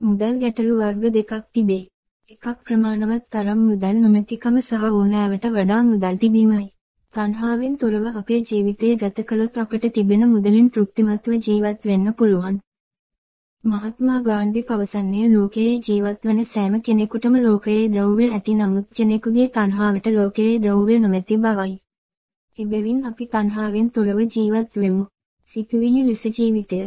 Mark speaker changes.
Speaker 1: මුදල් ගැටලු වර්ග දෙකක් තිබේ. එකක් ප්‍රමාණවත් තරම් මුදල් නොමැතිකම සහ ඕනෑවට වඩා මුදල් තිබීමයි. තණ්හාවෙන් තොරව අපේ ජීවිතය ගත කළොත් අපට තිබෙන මුදලින් තෘප්තිමත්ව ජීවත් වෙන්න පුළුවන්. මහත්මා ගාන්ධි පවසන්නේ ලෝකයේ ජීවත් වන සෑම කෙනෙකුටම ලෝකයේ ද්‍රව්‍ය ඇති නමුත් කෙනෙකුගේ තණ්හාවට ලෝකයේ ද්‍රව්‍ය නොමැති බවයි. එබැවින් අපි තණ්හාවෙන් තොරව ජීවත් වෙමු. සිතුවිලි ලෙස ජීවිතය